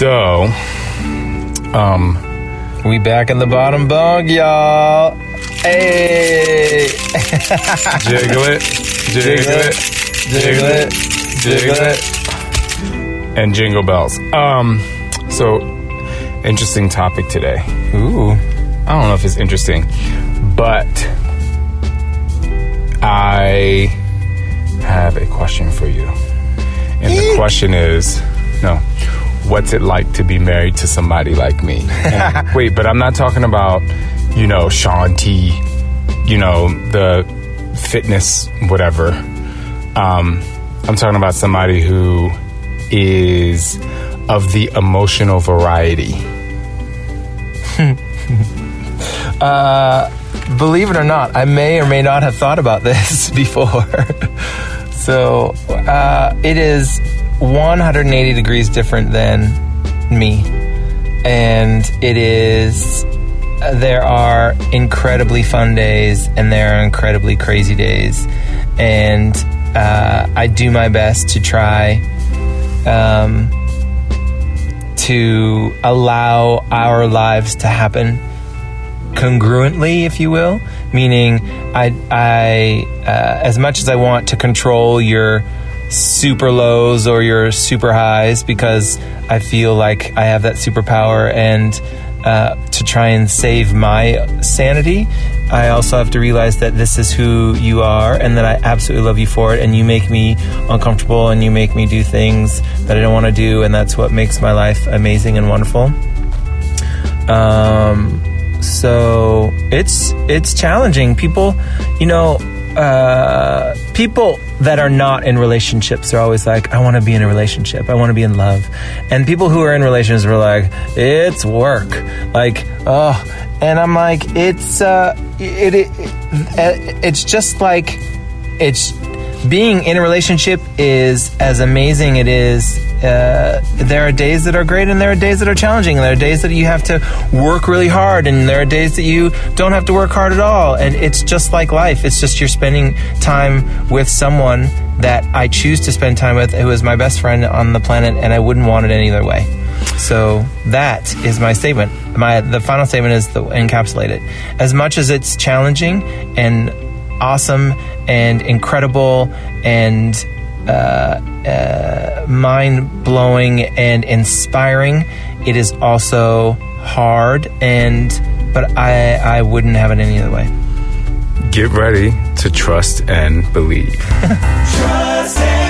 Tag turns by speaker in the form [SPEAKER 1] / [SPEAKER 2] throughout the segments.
[SPEAKER 1] So, um,
[SPEAKER 2] We back in the bottom bunk, y'all. Hey,
[SPEAKER 1] jiggle it, jiggle it,
[SPEAKER 2] jiggle it, jiggle it.
[SPEAKER 1] and jingle bells. Um, so interesting topic today.
[SPEAKER 2] Ooh,
[SPEAKER 1] I don't know if it's interesting, but I have a question for you. And the question is no, what's it like to be married to somebody like me? And- wait, but I'm not talking about, you know, Shaun T, you know, the fitness, whatever. Um, I'm talking about somebody who is of the emotional variety.
[SPEAKER 2] believe it or not, I may or may not have thought about this before. so uh, it is 180 degrees different than me, and it is. There are incredibly fun days, and there are incredibly crazy days, and uh, I do my best to try um, to allow our lives to happen congruently, if you will, meaning I, I uh, as much as I want to control your super lows or your super highs because I feel like I have that superpower and uh, to try and save my sanity. I also have to realize that this is who you are and that I absolutely love you for it. And you make me uncomfortable and you make me do things that I don't want to do. And that's what makes my life amazing and wonderful. Um, so it's it's challenging. People, you know, uh, people that are not in relationships are always like, I want to be in a relationship. I want to be in love. And people who are in relationships are like, it's work. Like, oh, and I'm like, it's uh, it, it, it it's just like it's being in a relationship is as amazing it is uh, there are days that are great and there are days that are challenging. And there are days that you have to work really hard and there are days that you don't have to work hard at all. And it's just like life. It's just you're spending time with someone that i choose to spend time with who is my best friend on the planet and i wouldn't want it any other way. So that is my statement. My the final statement is the encapsulate it. As much as it's challenging and awesome and incredible and uh, uh, mind blowing and inspiring. It is also hard, and but I I wouldn't have it any other way.
[SPEAKER 1] Get ready to trust and believe.
[SPEAKER 3] Trust and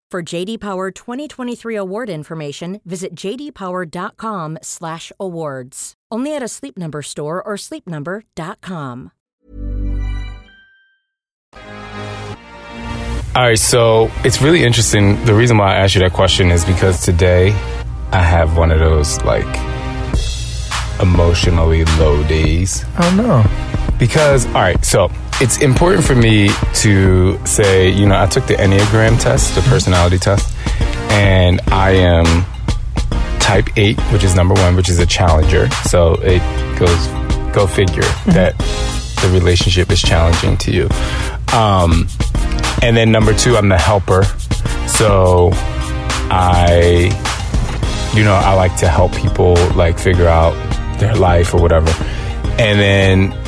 [SPEAKER 4] For JD Power 2023 award information, visit jdpower.com/awards. Only at a Sleep Number store or sleepnumber.com.
[SPEAKER 1] All right, so it's really interesting. The reason why I asked you that question is because today I have one of those like emotionally low days.
[SPEAKER 2] Oh no!
[SPEAKER 1] Because, all right, so it's important for me to say, you know, I took the Enneagram test, the personality test, and I am type 8, which is number one, which is a challenger. So it goes, go figure that the relationship is challenging to you. Um, and then number two, I'm the helper. So I, you know, I like to help people like figure out their life or whatever. And then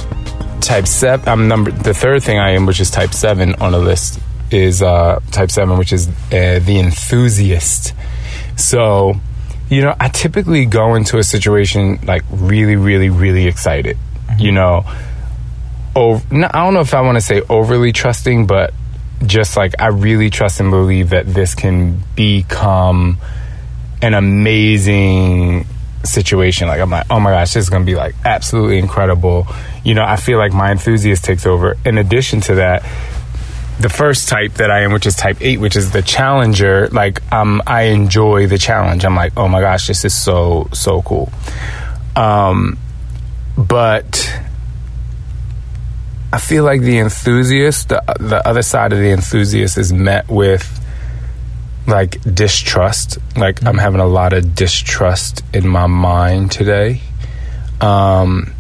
[SPEAKER 1] type seven, I'm number, the third thing I am, which is type seven on the list, is uh, type seven, which is uh, the enthusiast. So, you know, I typically go into a situation like really, really, really excited. You know, ov- no, I don't know if I want to say overly trusting, but just like I really trust and believe that this can become an amazing situation. Like I'm like, oh my gosh, this is gonna be like absolutely incredible. You know, I feel like my enthusiast takes over. In addition to that, the first type that I am, which is type eight, which is the challenger, like um, I enjoy the challenge. I'm like, oh my gosh, this is so so cool. Um, but I feel like the enthusiast, the the other side of the enthusiast, is met with like distrust. Like I'm having a lot of distrust in my mind today. Um,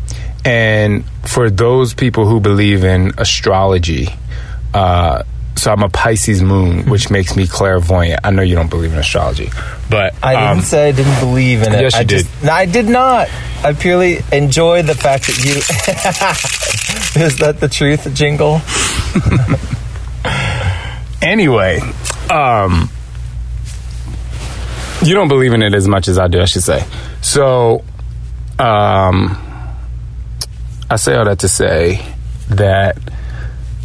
[SPEAKER 1] and for those people who believe in astrology, uh, so I'm a Pisces moon, which makes me clairvoyant. I know you don't believe in astrology, but
[SPEAKER 2] I didn't
[SPEAKER 1] um,
[SPEAKER 2] say I didn't believe in it.
[SPEAKER 1] Yes, you
[SPEAKER 2] I
[SPEAKER 1] did.
[SPEAKER 2] Just, no, I did not. I purely enjoy the fact that you. Is that the truth jingle?
[SPEAKER 1] anyway, um, you don't believe in it as much as I do, I should say. So, um, I say all that to say that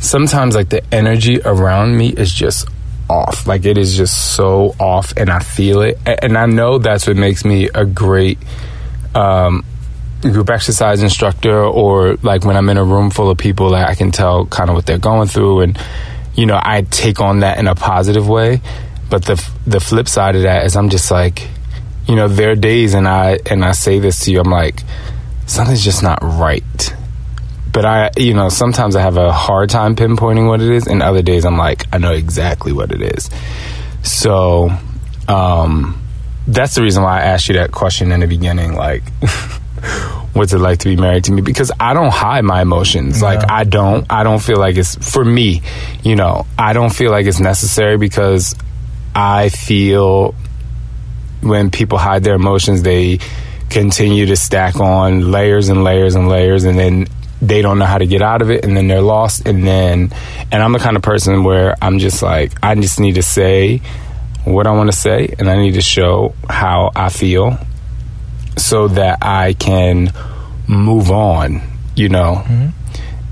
[SPEAKER 1] sometimes, like, the energy around me is just off. Like, it is just so off, and I feel it. And I know that's what makes me a great, um, group exercise instructor or like when I'm in a room full of people like I can tell kind of what they're going through and you know I take on that in a positive way but the the flip side of that is I'm just like you know there are days and I and I say this to you I'm like something's just not right. But I you know sometimes I have a hard time pinpointing what it is and other days I'm like I know exactly what it is. So um that's the reason why I asked you that question in the beginning like what's it like to be married to me? Because I don't hide my emotions. Like I don't I don't feel like it's for me you know I don't feel like it's necessary because I feel when people hide their emotions they continue to stack on layers and layers and layers and then they don't know how to get out of it and then they're lost and then and I'm the kind of person where I'm just like I just need to say what I want to say and I need to show how I feel so that I can move on, you know.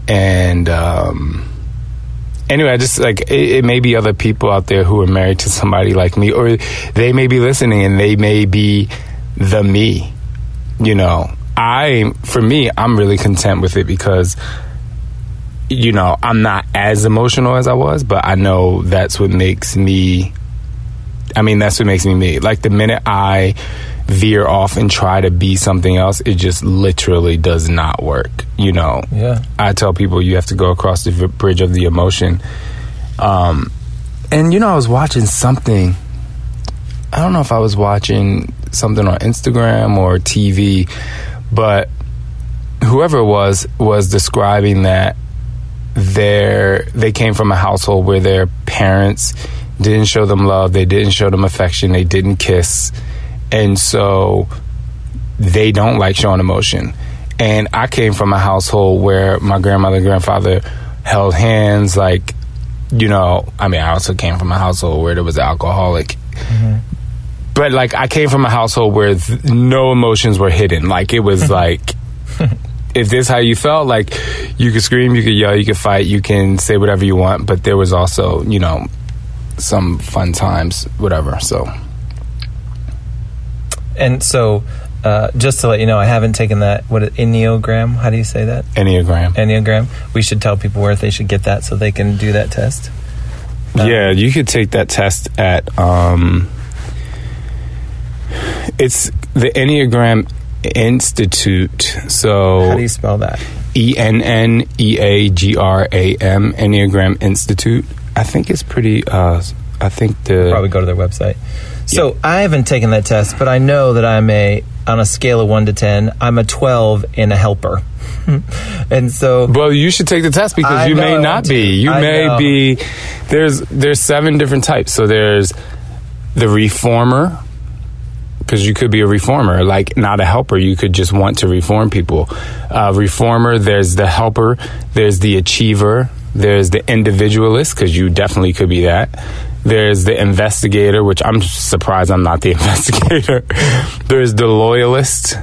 [SPEAKER 1] And um, anyway, I just like it, it may be other people out there who are married to somebody like me, or they may be listening and they may be the me, you know. I, for me, I'm really content with it because, you know, I'm not as emotional as I was, but I know that's what makes me I mean, that's what makes me me. Like the minute I veer off and try to be something else, it just literally does not work. You know,
[SPEAKER 2] Yeah.
[SPEAKER 1] I tell people you have to go across the v- bridge of the emotion. Um, and you know, I was watching something. I don't know if I was watching something on Instagram or TV, but whoever it was was describing that their they came from a household where their parents didn't show them love, they didn't show them affection, they didn't kiss, and so they don't like showing emotion. And I came from a household where my grandmother and grandfather held hands, like, you know, I mean, I also came from a household where there was alcoholic. Mm-hmm. But like, I came from a household where th- no emotions were hidden. Like, it was like, if this how you felt, like, you could scream, you could yell, you could fight, you can say whatever you want. But there was also, you know, some fun times, whatever. So,
[SPEAKER 2] And so, uh, just to let you know, I haven't taken that. What enneagram? How do you say that?
[SPEAKER 1] Enneagram.
[SPEAKER 2] Enneagram. We should tell people where they should get that so they can do that test.
[SPEAKER 1] Yeah, you could take that test at um it's the Enneagram Institute. So
[SPEAKER 2] How do you spell that?
[SPEAKER 1] E N N E A G R A M Enneagram Institute. I think it's pretty uh I think the
[SPEAKER 2] Probably go to their website. So I haven't taken that test, but I know that I'm a on a scale of one to ten, I'm a twelve in a helper, and so
[SPEAKER 1] Well, you should take the test because
[SPEAKER 2] I
[SPEAKER 1] you
[SPEAKER 2] know
[SPEAKER 1] may not be. You
[SPEAKER 2] I
[SPEAKER 1] may
[SPEAKER 2] know.
[SPEAKER 1] be. There's there's seven different types. So there's the reformer because you could be a reformer, like not a helper. You could just want to reform people. Uh, reformer. There's the helper. There's the achiever. There's the individualist because you definitely could be that. There's the investigator, which I'm surprised I'm not the investigator. There's the loyalist.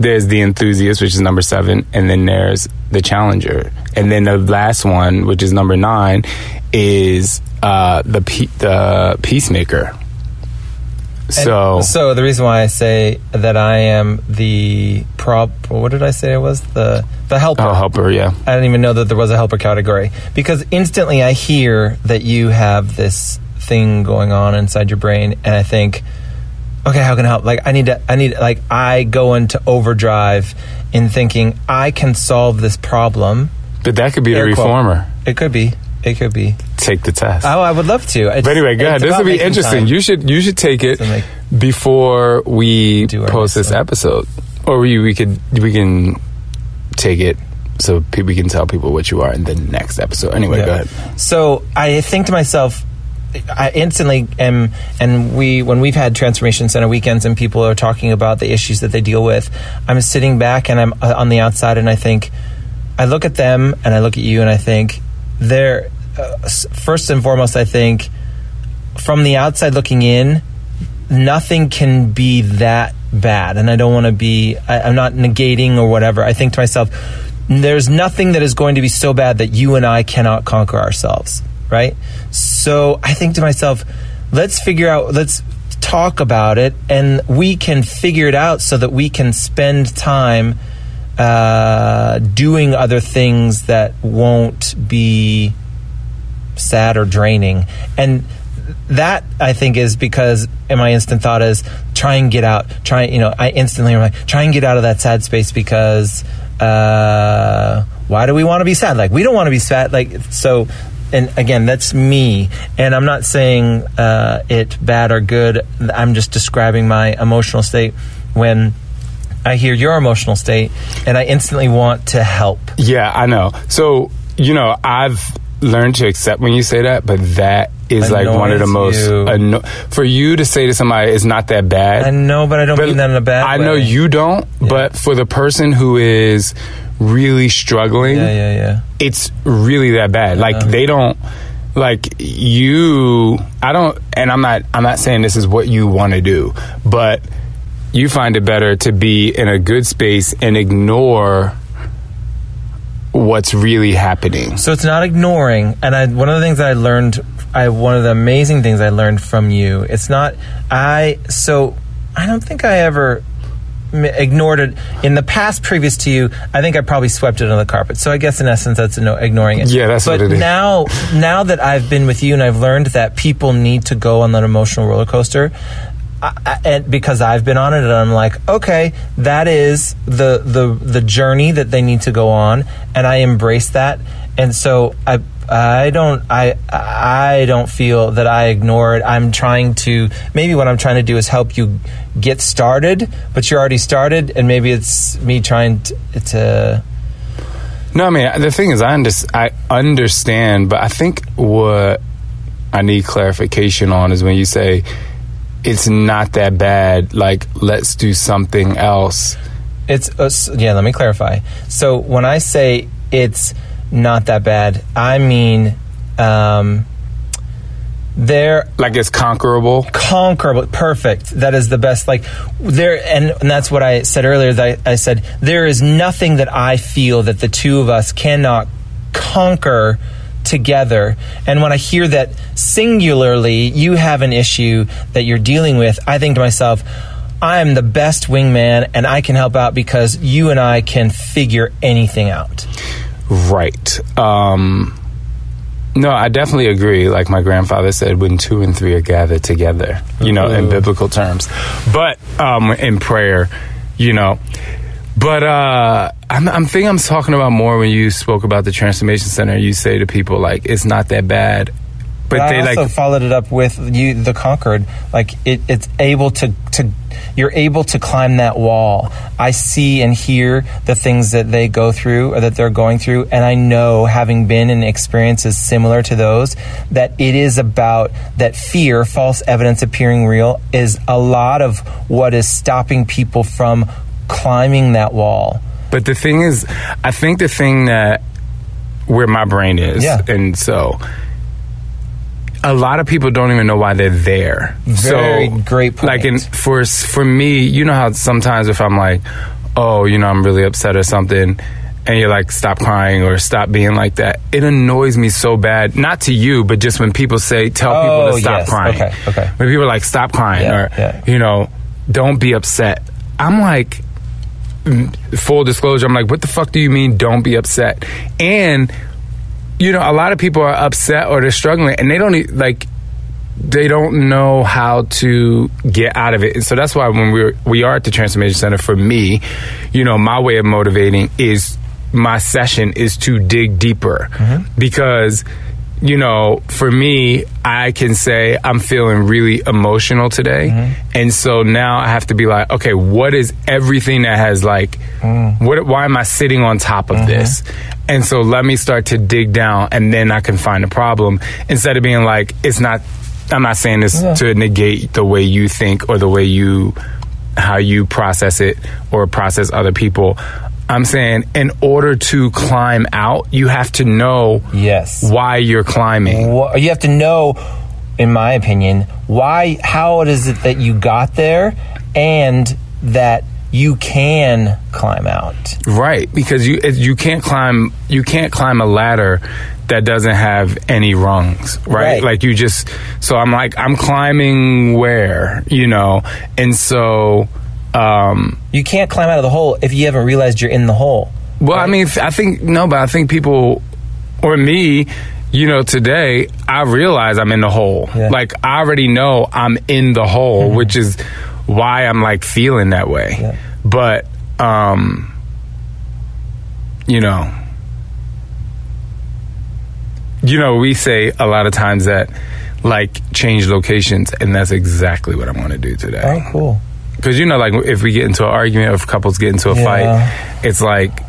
[SPEAKER 1] There's the enthusiast, which is number seven, and then there's the challenger, and then the last one, which is number nine, is uh, the pe- the peacemaker. So,
[SPEAKER 2] so the reason why I say that I am the prop, what did I say I was the the helper?
[SPEAKER 1] oh, helper, yeah.
[SPEAKER 2] I didn't even know that there was a helper category because instantly I hear that you have this thing going on inside your brain, and I think, okay, how can I help? Like I need to, I need like I go into overdrive in thinking I can solve this problem.
[SPEAKER 1] But that could be the
[SPEAKER 2] Air quote.
[SPEAKER 1] reformer.
[SPEAKER 2] It could be, it could be.
[SPEAKER 1] Take the test.
[SPEAKER 2] Oh, I would love to. It's-
[SPEAKER 1] But anyway, go ahead. This will be interesting.
[SPEAKER 2] time.
[SPEAKER 1] You should you should take it before we
[SPEAKER 2] Do
[SPEAKER 1] post this episode, or we we could we can take it so we can tell people what you are in the next episode. Anyway,
[SPEAKER 2] Yeah.
[SPEAKER 1] go ahead.
[SPEAKER 2] So I think to myself, I instantly am, and we when we've had transformation center weekends and people are talking about the issues that they deal with, I'm sitting back and I'm uh, on the outside and I think, I look at them and I look at you and I think they're uh, first and foremost. I think from the outside looking in, nothing can be that bad. And I don't want to be, I, I'm not negating or whatever. I think to myself, there's nothing that is going to be so bad that you and I cannot conquer ourselves, right? So I think to myself, let's figure out, let's talk about it and we can figure it out so that we can spend time uh, doing other things that won't be sad or draining. And that I think is because and my instant thought is try and get out. Try you know I instantly am like try and get out of that sad space because uh, why do we want to be sad? Like we don't want to be sad. Like so. And again, that's me, and I'm not saying uh, it bad or good. I'm just describing my emotional state when I hear your emotional state, and I instantly want to help.
[SPEAKER 1] Yeah, I know. So you know, I've learned to accept when you say that, but that is like one of the most
[SPEAKER 2] you.
[SPEAKER 1] anno- for you to say to somebody it's not that bad.
[SPEAKER 2] I know, but I don't mean that in a bad
[SPEAKER 1] I
[SPEAKER 2] way.
[SPEAKER 1] know you don't, but for the person who is really struggling,
[SPEAKER 2] Yeah, yeah, yeah.
[SPEAKER 1] it's really that bad. Like uh-huh. they don't like you I don't and I'm not I'm not saying this is what you want to do, but you find it better to be in a good space and ignore what's really happening.
[SPEAKER 2] So it's not ignoring. And I, one of the things that I learned, I one of the amazing things I learned from you. It's not I. So I don't think I ever ignored it in the past previous to you. I think I probably swept it under the carpet. So I guess in essence that's no, ignoring it.
[SPEAKER 1] Yeah, that's
[SPEAKER 2] but
[SPEAKER 1] what it is.
[SPEAKER 2] now now that I've been with you and I've learned that people need to go on that emotional roller coaster. I, I, and because I've been on it, and I'm like, okay, that is the the the journey that they need to go on, and I embrace that. And so I I don't I I don't feel that I ignored. I'm trying to maybe what I'm trying to do is help you get started, but you're already started, and maybe it's me trying to. to
[SPEAKER 1] No, I mean the thing is, I, under, I understand, but I think what I need clarification on is when you say it's not that bad. Like, let's do something else.
[SPEAKER 2] It's uh, yeah. Let me clarify. So when I say it's not that bad, I mean um, they're
[SPEAKER 1] Like it's conquerable.
[SPEAKER 2] conquerable. Perfect. That is the best. Like there, and, and that's what I said earlier. That I, I said there is nothing that I feel that the two of us cannot conquer together. And when I hear that singularly, you have an issue that you're dealing with, I think to myself. I am the best wingman and I can help out because you and I can figure anything out.
[SPEAKER 1] Right. Um, no, I definitely agree. Like my grandfather said, when two and three are gathered together, you know, in biblical terms. But um, in prayer, you know. But uh, I'm, I'm thinking I'm talking about more when you spoke about the transformation center. You say to people like, "It's not that bad."
[SPEAKER 2] But,
[SPEAKER 1] they
[SPEAKER 2] I also
[SPEAKER 1] like
[SPEAKER 2] followed it up with you, the conquered. Like it, it's able to to you're able to climb that wall. I see and hear the things that they go through or that they're going through, and I know, having been in experiences similar to those, that it is about that fear, false evidence appearing real, is a lot of what is stopping people from climbing that wall.
[SPEAKER 1] But the thing is, I think the thing that where my brain is,
[SPEAKER 2] Yeah.
[SPEAKER 1] and so a lot of people don't even know why they're there.
[SPEAKER 2] Very
[SPEAKER 1] so,
[SPEAKER 2] great point.
[SPEAKER 1] Like, in, for for me, you know how sometimes if I'm like, oh, you know, I'm really upset or something. And you're like, stop crying or stop being like that. It annoys me so bad. Not to you, but just when people say, tell people
[SPEAKER 2] Oh,
[SPEAKER 1] to stop
[SPEAKER 2] yes.
[SPEAKER 1] crying.
[SPEAKER 2] Okay, okay.
[SPEAKER 1] When people are like, stop crying
[SPEAKER 2] Yeah,
[SPEAKER 1] or,
[SPEAKER 2] yeah.
[SPEAKER 1] you know, don't be upset. I'm like, mm, full disclosure, I'm like, what the fuck do you mean don't be upset? And, you know, a lot of people are upset or they're struggling and they don't like, they don't know how to get out of it. And so that's why when we're, we are at the Transformation Center, for me, you know, my way of motivating is my session is to dig deeper mm-hmm. because, you know, for me, I can say I'm feeling really emotional today. Mm-hmm. And so now I have to be like, okay, what is everything that has like, mm. what, why am I sitting on top of mm-hmm. this? And so let me start to dig down and then I can find the problem instead of being like, it's not, I'm not saying this to negate the way you think or the way you, how you process it or process other people. I'm saying in order to climb out, you have to know
[SPEAKER 2] Yes.
[SPEAKER 1] why you're climbing.
[SPEAKER 2] You have to know, in my opinion, why, how it is it that you got there, and that you can climb out.
[SPEAKER 1] Right, because you you can't climb you can't climb a ladder that doesn't have any rungs, right?
[SPEAKER 2] Right.
[SPEAKER 1] Like you just so I'm like I'm climbing where, you know. And so um
[SPEAKER 2] You can't climb out of the hole if you haven't realized you're in the hole.
[SPEAKER 1] well, I mean I think no, but I think people or me you know, today I realize I'm in the hole.
[SPEAKER 2] Yeah.
[SPEAKER 1] Like I already know I'm in the hole, which is why I'm like feeling that way.
[SPEAKER 2] Yeah.
[SPEAKER 1] But um you know, you know, we say a lot of times that like change locations, and that's exactly what I'm going to do today.
[SPEAKER 2] Oh, cool.
[SPEAKER 1] Because you know, like if we get into an argument, if couples get into a
[SPEAKER 2] Yeah.
[SPEAKER 1] fight, it's like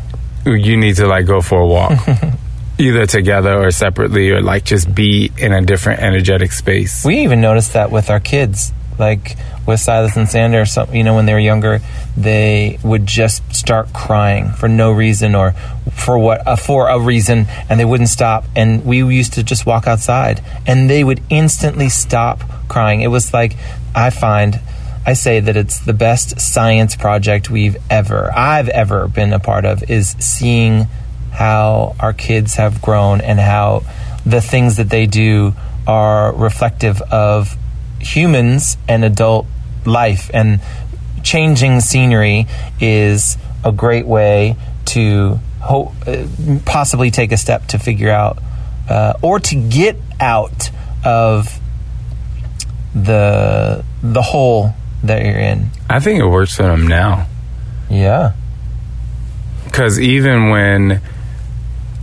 [SPEAKER 1] you need to like go for a walk, either together or separately, or like just be in a different energetic space.
[SPEAKER 2] We even noticed that with our kids, like with Silas and Sander. Some, you know, when they were younger, they would just start crying for no reason or for what uh, for a reason, and they wouldn't stop. And we used to just walk outside, and they would instantly stop crying. It was like I find. I say that it's the best science project we've ever, I've ever been a part of, is seeing how our kids have grown and how the things that they do are reflective of humans and adult life. And changing scenery is a great way to ho- possibly take a step to figure out uh, or to get out of the the hole that you're in.
[SPEAKER 1] I think it works for them now.
[SPEAKER 2] Yeah.
[SPEAKER 1] Because even when,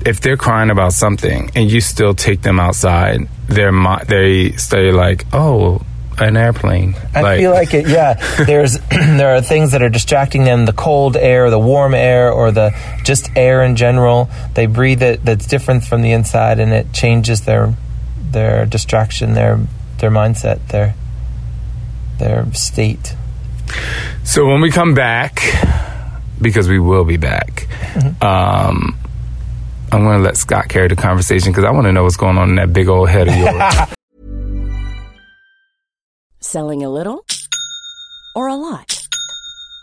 [SPEAKER 1] if they're crying about something and you still take them outside, they're mo- they stay like, oh, an airplane.
[SPEAKER 2] I feel like it. Yeah, there's there are things that are distracting them: the cold air, the warm air, or the just air in general. They breathe it that's different from the inside, and it changes their their distraction, their their mindset, their their state.
[SPEAKER 1] So when we come back, because we will be back, um, I'm going to let Scott carry the conversation because I want to know what's going on in that big old head of yours.
[SPEAKER 5] Selling a little or a lot?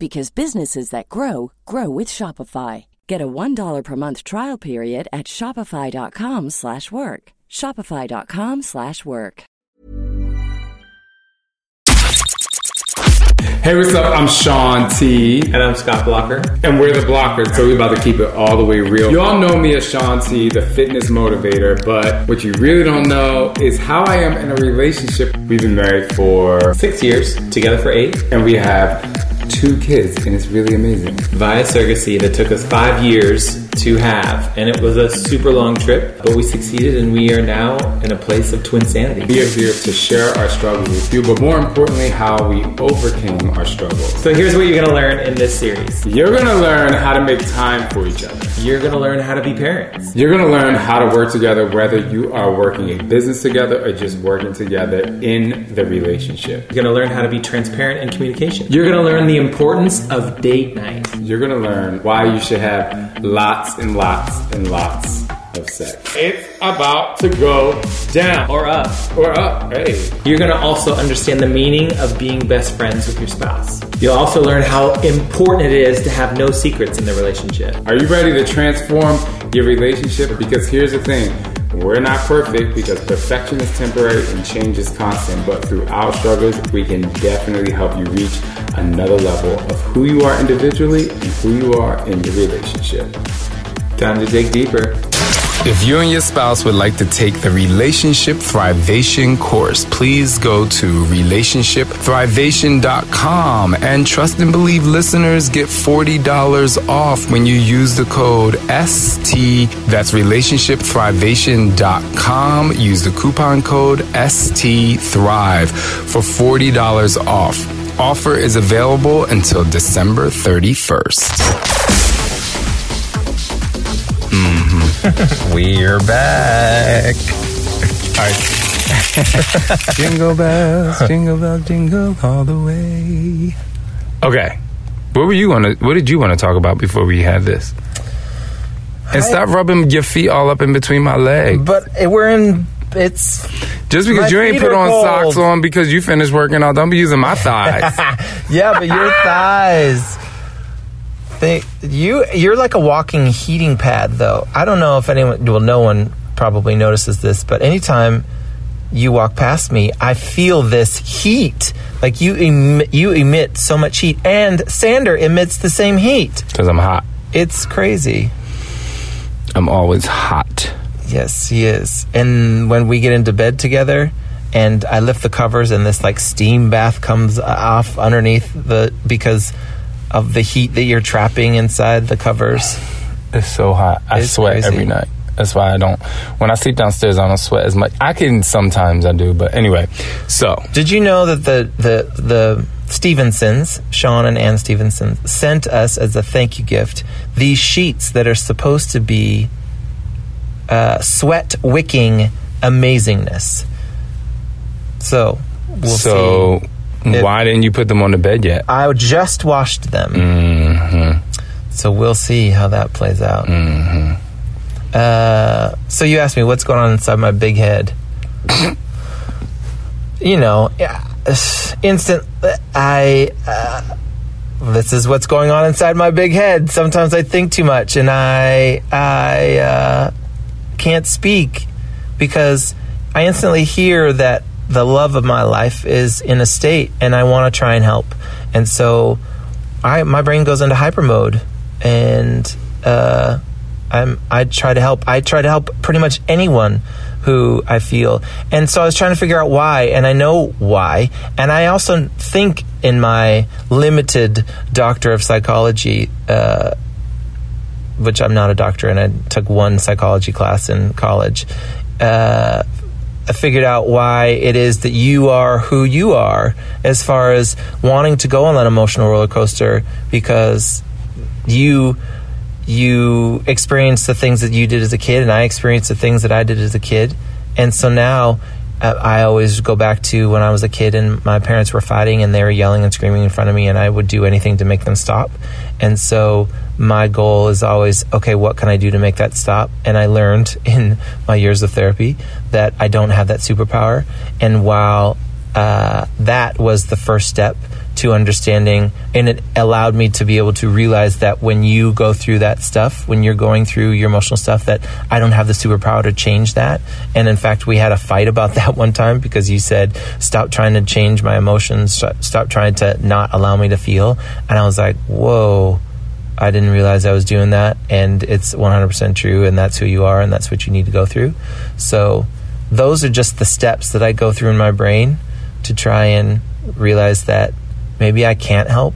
[SPEAKER 5] because businesses that grow grow with Shopify. Get a $1 per month trial period at Shopify.com slash work. Shopify.com slash work.
[SPEAKER 1] Hey, what's up? I'm Shaun T.
[SPEAKER 2] And I'm Scott Blokker.
[SPEAKER 1] And we're the Blokkers, so we're about to keep it all the way real. You all know me as Shaun T, the fitness motivator, but what you really don't know is how I am in a relationship. We've been married for
[SPEAKER 2] Six years, together for eight,
[SPEAKER 1] and we have two kids, and it's really amazing.
[SPEAKER 2] via surrogacy that took us five years to have. And it was a super long trip, but we succeeded and we are now in a place of twin sanity.
[SPEAKER 1] We are here to share our struggles with you, but more importantly, how we overcame our struggles.
[SPEAKER 2] So here's what you're gonna learn in this series.
[SPEAKER 1] You're gonna learn how to make time for each other.
[SPEAKER 2] You're gonna learn how to be parents.
[SPEAKER 1] You're gonna learn how to work together, whether you are working a business together or just working together in the relationship.
[SPEAKER 2] You're gonna learn how to be transparent in communication. You're gonna learn the importance of date night.
[SPEAKER 1] You're gonna learn why you should have lots and lots and lots of sex. It's about to go down
[SPEAKER 2] Or up.
[SPEAKER 1] or up. Hey.
[SPEAKER 2] You're gonna also understand the meaning of being best friends with your spouse. You'll also learn how important it is to have no secrets in the relationship.
[SPEAKER 1] Are you ready to transform your relationship? Because here's the thing. We're not perfect because perfection is temporary and change is constant, but through our struggles, we can definitely help you reach another level of who you are individually and who you are in your relationship.
[SPEAKER 2] Time to dig deeper.
[SPEAKER 1] If you and your spouse would like to take the Relationship Thrivation course, please go to relationshipthrivation.com and trust and believe listeners get $40 off when you use the code ST. That's relationshipthrivation.com. Use the coupon code ST Thrive for $40 off. Offer is available until December 31st.
[SPEAKER 2] We're back.
[SPEAKER 1] All right. jingle bells, jingle bells, jingle all the way. Okay. What were you want to? What did you want to talk about before we had this? And stop rubbing your feet all up in between my legs.
[SPEAKER 2] But we're in. It's
[SPEAKER 1] Just because you ain't put on
[SPEAKER 2] cold.
[SPEAKER 1] socks on because you finished working out, don't be using my thighs.
[SPEAKER 2] yeah, but your thighs. They, you you're like a walking heating pad, though. I don't know if anyone. Well, no one probably notices this, but anytime you walk past me, I feel this heat. Like you emit, you emit so much heat, and Sander emits the same heat.
[SPEAKER 1] Because I'm hot.
[SPEAKER 2] It's crazy.
[SPEAKER 1] I'm always hot.
[SPEAKER 2] Yes, he is. And when we get into bed together and I lift the covers and this like steam bath comes uh, off underneath the because of the heat that you're trapping inside the covers.
[SPEAKER 1] It's so hot. I
[SPEAKER 2] It's
[SPEAKER 1] sweat
[SPEAKER 2] crazy.
[SPEAKER 1] every night. That's why I don't. When I sleep downstairs, I don't sweat as much. I can sometimes I do, but anyway. So
[SPEAKER 2] Did you know that the the the Stevensons, Sean and Ann Stevenson, sent us as a thank you gift these sheets that are supposed to be uh, sweat wicking amazingness. So we'll
[SPEAKER 1] so
[SPEAKER 2] see. It-
[SPEAKER 1] why didn't you put them on the bed yet?
[SPEAKER 2] I just washed them.
[SPEAKER 1] Mm-hmm.
[SPEAKER 2] So we'll see how that plays out. Uh, so you asked me what's going on inside my big head. you know, yeah, instant. I. Uh, this is what's going on inside my big head. Sometimes I think too much, and I I uh, can't speak because I instantly hear that the love of my life is in a state, and I want to try and help. And so, I my brain goes into hyper mode, and uh, I'm I try to help. I try to help pretty much anyone who I feel, and so I was trying to figure out why, and I know why, and I also think in my limited doctor of psychology. Uh, which I'm not a doctor and I took one psychology class in college. Uh, figured out why it is that you are who you are as far as wanting to go on that emotional roller coaster because you you experienced the things that you did as a kid and I experienced the things that I did as a kid. And so now uh, I always go back to when I was a kid and my parents were fighting and they were yelling and screaming in front of me and I would do anything to make them stop. And so my goal is always okay what can I do to make that stop? And I learned in my years of therapy that I don't have that superpower. And while uh, that was the first step to understanding and it allowed me to be able to realize that when you go through that stuff when you're going through your emotional stuff that i don't have the superpower to change that. And in fact we had a fight about that one time because you said stop trying to change my emotions. Stop, stop trying to not allow me to feel. And i was like whoa I didn't realize I was doing that, and it's 100% true, and that's who you are, and that's what you need to go through. So, those are just the steps that I go through in my brain to try and realize that maybe I can't help,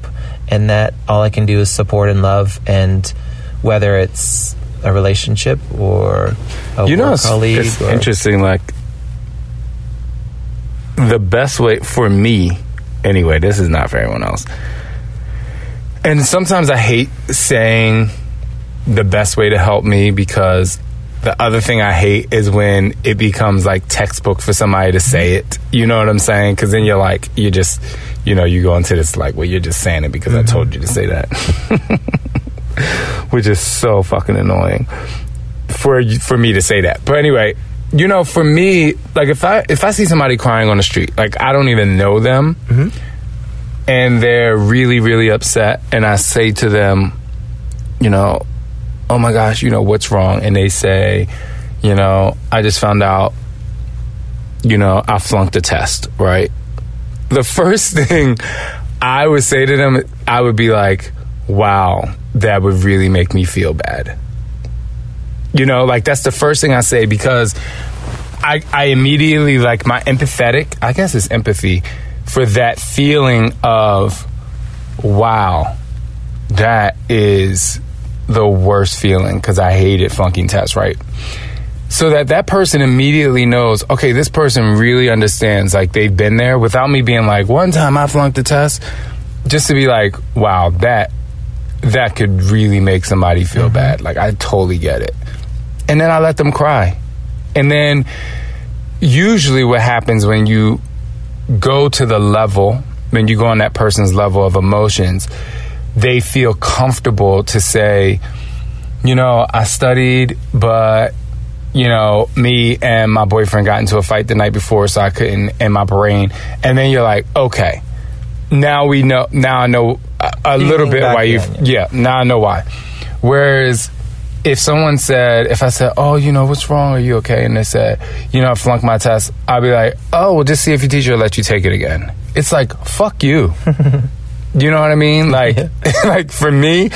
[SPEAKER 2] and that all I can do is support and love, and whether it's a relationship or a
[SPEAKER 1] you know, it's, it's
[SPEAKER 2] or-
[SPEAKER 1] interesting. Like the best way for me, anyway. This is not for everyone else. And sometimes I hate saying the best way to help me because the other thing I hate is when it becomes like textbook for somebody to say it. You know what I'm saying? Because then you're like, you just, you know, you go into this like, well, you're just saying it because I mm-hmm. told you to say that, which is so fucking annoying for for me to say that. But anyway, you know, for me, like if I if I see somebody crying on the street, like I don't even know them, mm-hmm. And they're really really upset, and I say to them, you know, oh my gosh, you know what's wrong, and they say, you know, I just found out, you know, I flunked a test, right? The first thing I would say to them, I would be like, wow, that would really make me feel bad. You know, like that's the first thing I say because I, I immediately like my empathetic, I guess it's empathy for that feeling of wow, that is the worst feeling because I hated flunking tests, right? So that that person immediately knows, okay, this person really understands, like they've been there without me being like, one time I flunked the test, just to be like, wow, that that could really make somebody feel mm-hmm. bad. Like I totally get it. And then I let them cry. And then usually what happens when you go to the level, when you go on that person's level of emotions, they feel comfortable to say, you know, I studied, but you know, me and my boyfriend got into a fight the night before, so I couldn't in my brain. And then you're like, okay, now we know. Now I know a, a little bit why you. Yeah, now I know why. Whereas if someone said, if I said, oh, you know, what's wrong? Are you okay? And they said, you know, I flunked my test. I'd be like, oh, well, just see if your teacher will let you take it again. It's like, fuck you. you know what I mean? Like, like for me,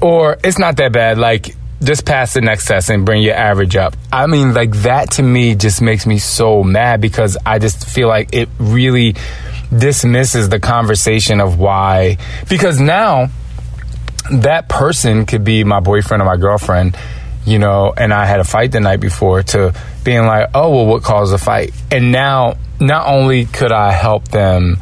[SPEAKER 1] or it's not that bad. Like, just pass the next test and bring your average up. I mean, like that to me just makes me so mad because I just feel like it really dismisses the conversation of why. Because now that person could be my boyfriend or my girlfriend, you know, and I had a fight the night before to being like, oh, well, what caused the fight? And now, not only could I help them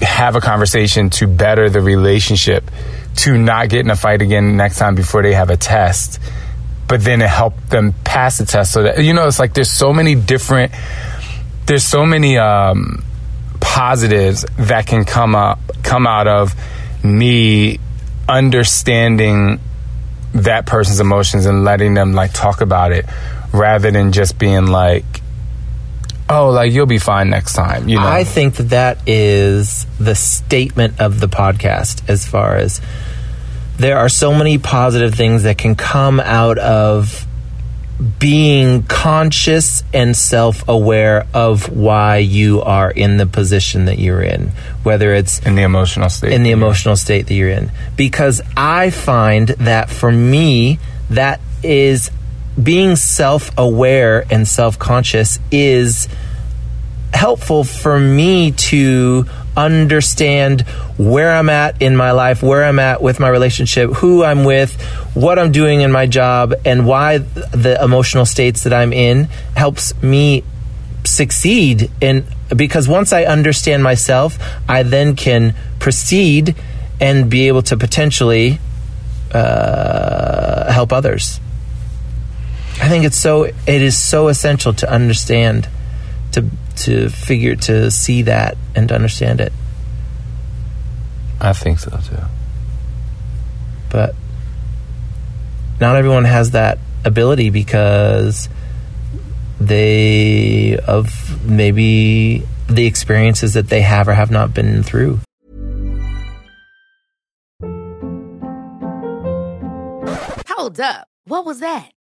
[SPEAKER 1] have a conversation to better the relationship, to not get in a fight again next time before they have a test, but then it helped them pass the test. So that, you know, it's like there's so many different, there's so many, um, positives that can come up come out of me understanding that person's emotions and letting them like talk about it rather than just being like oh like you'll be fine next time you know?
[SPEAKER 2] I think that that is the statement of the podcast as far as there are so many positive things that can come out of being conscious and self aware of why you are in the position that you're in, whether it's
[SPEAKER 1] in the emotional state
[SPEAKER 2] in the emotional state that you're in. Because I find that for me, that is being self aware and self conscious is helpful for me to understand where I'm at in my life, where I'm at with my relationship, who I'm with, what I'm doing in my job, and why the emotional states that I'm in helps me succeed in because once I understand myself, I then can proceed and be able to potentially uh, help others. I think it's so it is so essential to understand to to figure to see that and to understand it.
[SPEAKER 1] i think so too
[SPEAKER 2] But not everyone has that ability because they of maybe the experiences that they have or have not been through.
[SPEAKER 6] Hold up. What was that?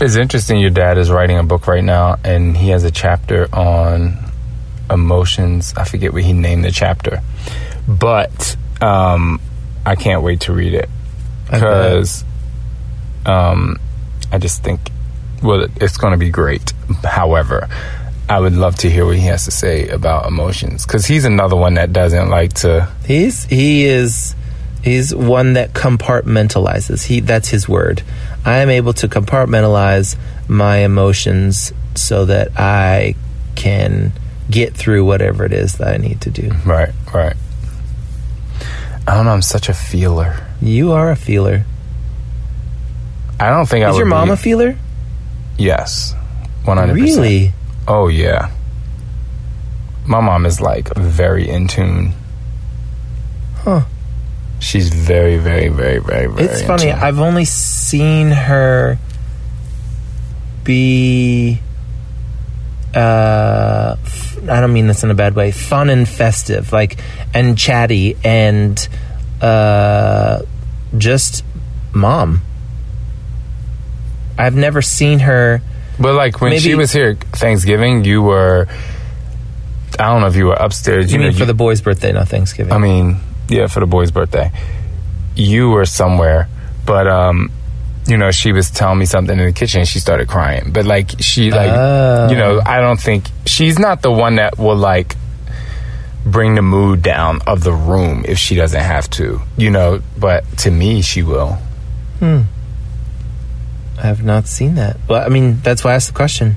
[SPEAKER 1] It's interesting. Your dad is writing a book right now, and he has a chapter on emotions. I forget what he named the chapter, but um, I can't wait to read it because um, I just think, well, it's going to be great. However, I would love to hear what he has to say about emotions because he's another one that doesn't like to.
[SPEAKER 2] He's he is he's one that compartmentalizes. He that's his word. I am able to compartmentalize my emotions so that I can get through whatever it is that I need to do.
[SPEAKER 1] Right, right. I don't know. I'm such a feeler.
[SPEAKER 2] You are a feeler.
[SPEAKER 1] I don't think I
[SPEAKER 2] was.
[SPEAKER 1] Is
[SPEAKER 2] your mom
[SPEAKER 1] be-
[SPEAKER 2] a feeler?
[SPEAKER 1] Yes, one hundred percent.
[SPEAKER 2] Really?
[SPEAKER 1] Oh yeah. My mom is like very in tune.
[SPEAKER 2] Huh.
[SPEAKER 1] She's very, very, very, very, very.
[SPEAKER 2] It's funny. I've only seen her be. Uh, f- I don't mean this in a bad way. Fun and festive, like and chatty and uh, just mom. I've never seen her.
[SPEAKER 1] But like when she was here Thanksgiving, you were. I don't know if you were upstairs.
[SPEAKER 2] You,
[SPEAKER 1] know,
[SPEAKER 2] mean for the boy's birthday, not Thanksgiving?
[SPEAKER 1] I mean, yeah, for the boy's birthday. You were somewhere, but um, you know, she was telling me something in the kitchen and she started crying. But like she like
[SPEAKER 2] Oh.
[SPEAKER 1] you know, I don't think she's not the one that will like bring the mood down of the room if she doesn't have to. You know, but to me she will. Hmm.
[SPEAKER 2] I have not seen that. Well, I mean, that's why I asked the question.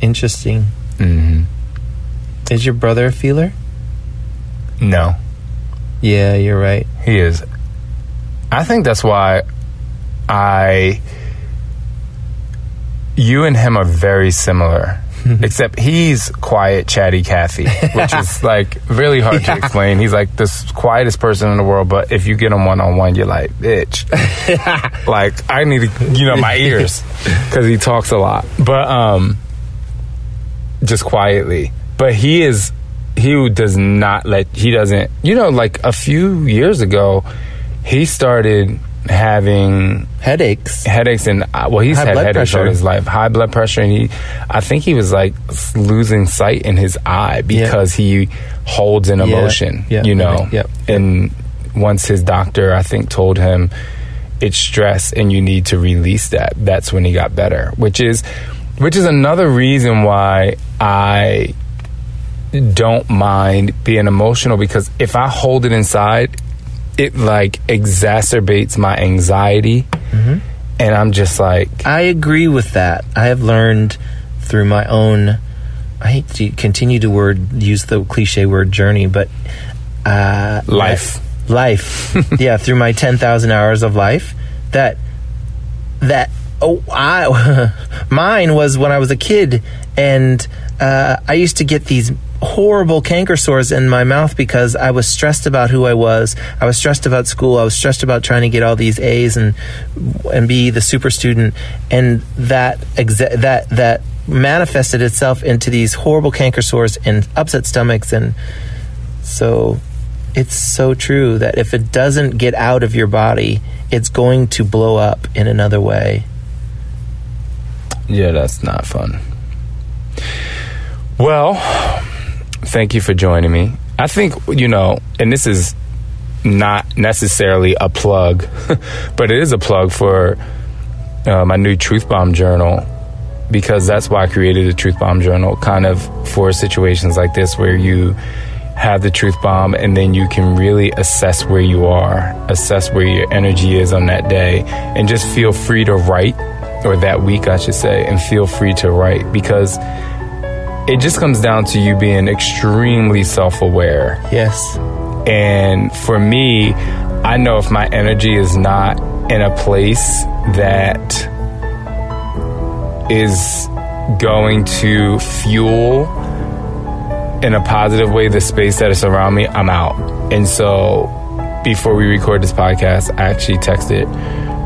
[SPEAKER 2] Interesting.
[SPEAKER 1] Mm-hmm.
[SPEAKER 2] Is your brother a feeler?
[SPEAKER 1] No.
[SPEAKER 2] Yeah, you're right.
[SPEAKER 1] He is. I think that's why I. You and him are very similar. Except he's quiet, chatty Kathy, which is like really hard to explain. He's like the quietest person in the world, but if you get him one on one, you're like, bitch. like, I need to, you know, my ears because he talks a lot. But, um, just quietly. But he is he does not let he doesn't you know like a few years ago he started having
[SPEAKER 2] Headaches.
[SPEAKER 1] headaches and uh, well he's
[SPEAKER 2] High
[SPEAKER 1] had headaches all his life. High blood pressure and he I think he was like losing sight in his eye because he holds an
[SPEAKER 2] Yeah,
[SPEAKER 1] emotion
[SPEAKER 2] yeah,
[SPEAKER 1] you know?
[SPEAKER 2] Right, yep,
[SPEAKER 1] and once his doctor I think told him it's stress and you need to release that that's when he got better which is which is another reason why I don't mind being emotional because if I hold it inside, it like exacerbates my anxiety.
[SPEAKER 2] Mm-hmm.
[SPEAKER 1] And I'm just like,
[SPEAKER 2] I agree with that. I have learned through my own. I hate to continue to word use the cliche word journey, but uh,
[SPEAKER 1] Life.
[SPEAKER 2] life. yeah, through my ten thousand hours of life, that that oh I mine was when I was a kid, and uh, I used to get these horrible canker sores in my mouth because I was stressed about who I was. I was stressed about school. I was stressed about trying to get all these A's and and be the super student, and that exa- that that manifested itself into these horrible canker sores and upset stomachs and so it's so true that if it doesn't get out of your body, it's going to blow up in another way.
[SPEAKER 1] Yeah, that's not fun. Well, thank you for joining me. I think, you know, and this is not necessarily a plug, but it is a plug for uh, my new Truth Bomb journal because that's why I created the Truth Bomb journal, kind of for situations like this where you have the truth bomb and then you can really assess where you are, assess where your energy is on that day, and just feel free to write, or that week, I should say, and feel free to write because it just comes down to you being extremely self aware.
[SPEAKER 2] Yes.
[SPEAKER 1] And for me, I know if my energy is not in a place that is going to fuel in a positive way the space that is around me, I'm out. And so before we record this podcast, I actually texted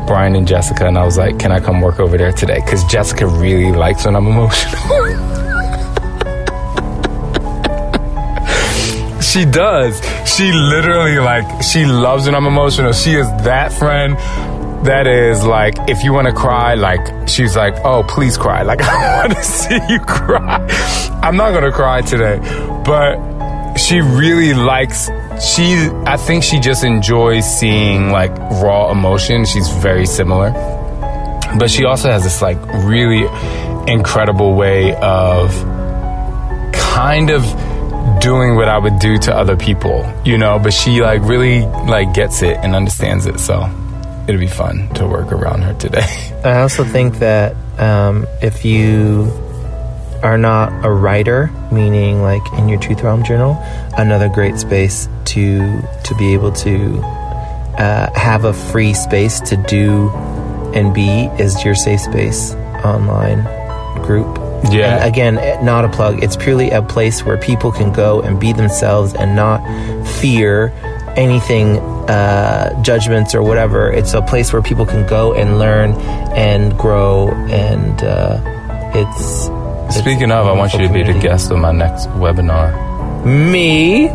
[SPEAKER 1] Brian and Jessica and I was like, can I come work over there today? Because Jessica really likes when I'm emotional. She does. She literally like she loves when I'm emotional. She is that friend that is like if you want to cry, like she's like, oh please cry. Like I want to see you cry. I'm not gonna cry today, but she really likes. She, I think she just enjoys seeing like raw emotion. She's very similar, but she also has this like really incredible way of kind of doing what I would do to other people, you know, but she like really like gets it and understands it. So it'll be fun to work around her today.
[SPEAKER 2] I also think that um, if you are not a writer, meaning like in your Truth Bomb journal, another great space to to be able to uh, have a free space to do and be is your safe space online group.
[SPEAKER 1] Yeah.
[SPEAKER 2] And again, eh, not a plug. It's purely a place where people can go and be themselves and not fear anything, uh, judgments or whatever. It's a place where people can go and learn and grow, and uh, it's. it's
[SPEAKER 1] Speaking of, I want you to be the guest of my next webinar.
[SPEAKER 2] Me?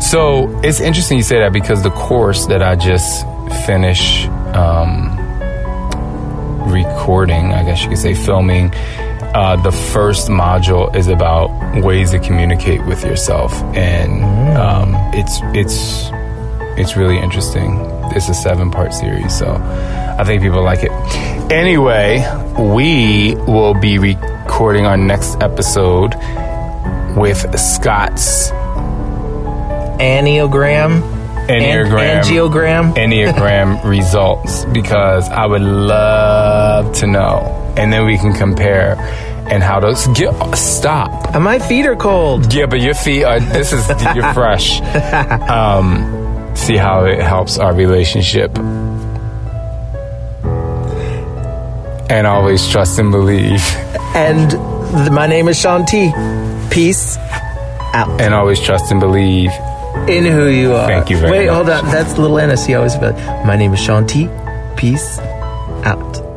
[SPEAKER 1] So it's interesting you say that because the course that I just finished um, recording, I guess you could say filming, uh, the first module is about ways to communicate with yourself, and um, it's it's it's really interesting. It's a seven part series, so I think people like it. Anyway, we will be recording our next episode with Scott's
[SPEAKER 2] Enneagram?
[SPEAKER 1] Enneagram
[SPEAKER 2] An- angiogram?
[SPEAKER 1] Enneagram results because I would love to know. And then we can compare and how those get stop.
[SPEAKER 2] And my feet are cold.
[SPEAKER 1] Yeah, but your feet are this is you're fresh. Um see how it helps our relationship. And always trust and believe.
[SPEAKER 2] And th- my name is Shaun T. Peace out.
[SPEAKER 1] And always trust and believe.
[SPEAKER 2] in who you are.
[SPEAKER 1] Thank you very
[SPEAKER 2] Wait,
[SPEAKER 1] much.
[SPEAKER 2] hold on. That's little Anna. See, I always. My name is Shaun T. Peace Peace